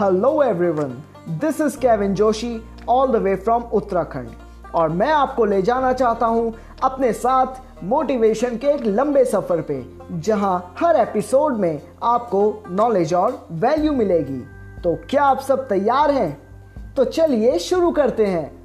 Hello everyone this is Kevin Joshi all the way from Uttarakhand और मैं आपको ले जाना चाहता हूँ अपने साथ मोटिवेशन के एक लंबे सफ़र पे, जहाँ हर एपिसोड में आपको नॉलेज और वैल्यू मिलेगी। तो क्या आप सब तैयार हैं? तो चलिए शुरू करते हैं।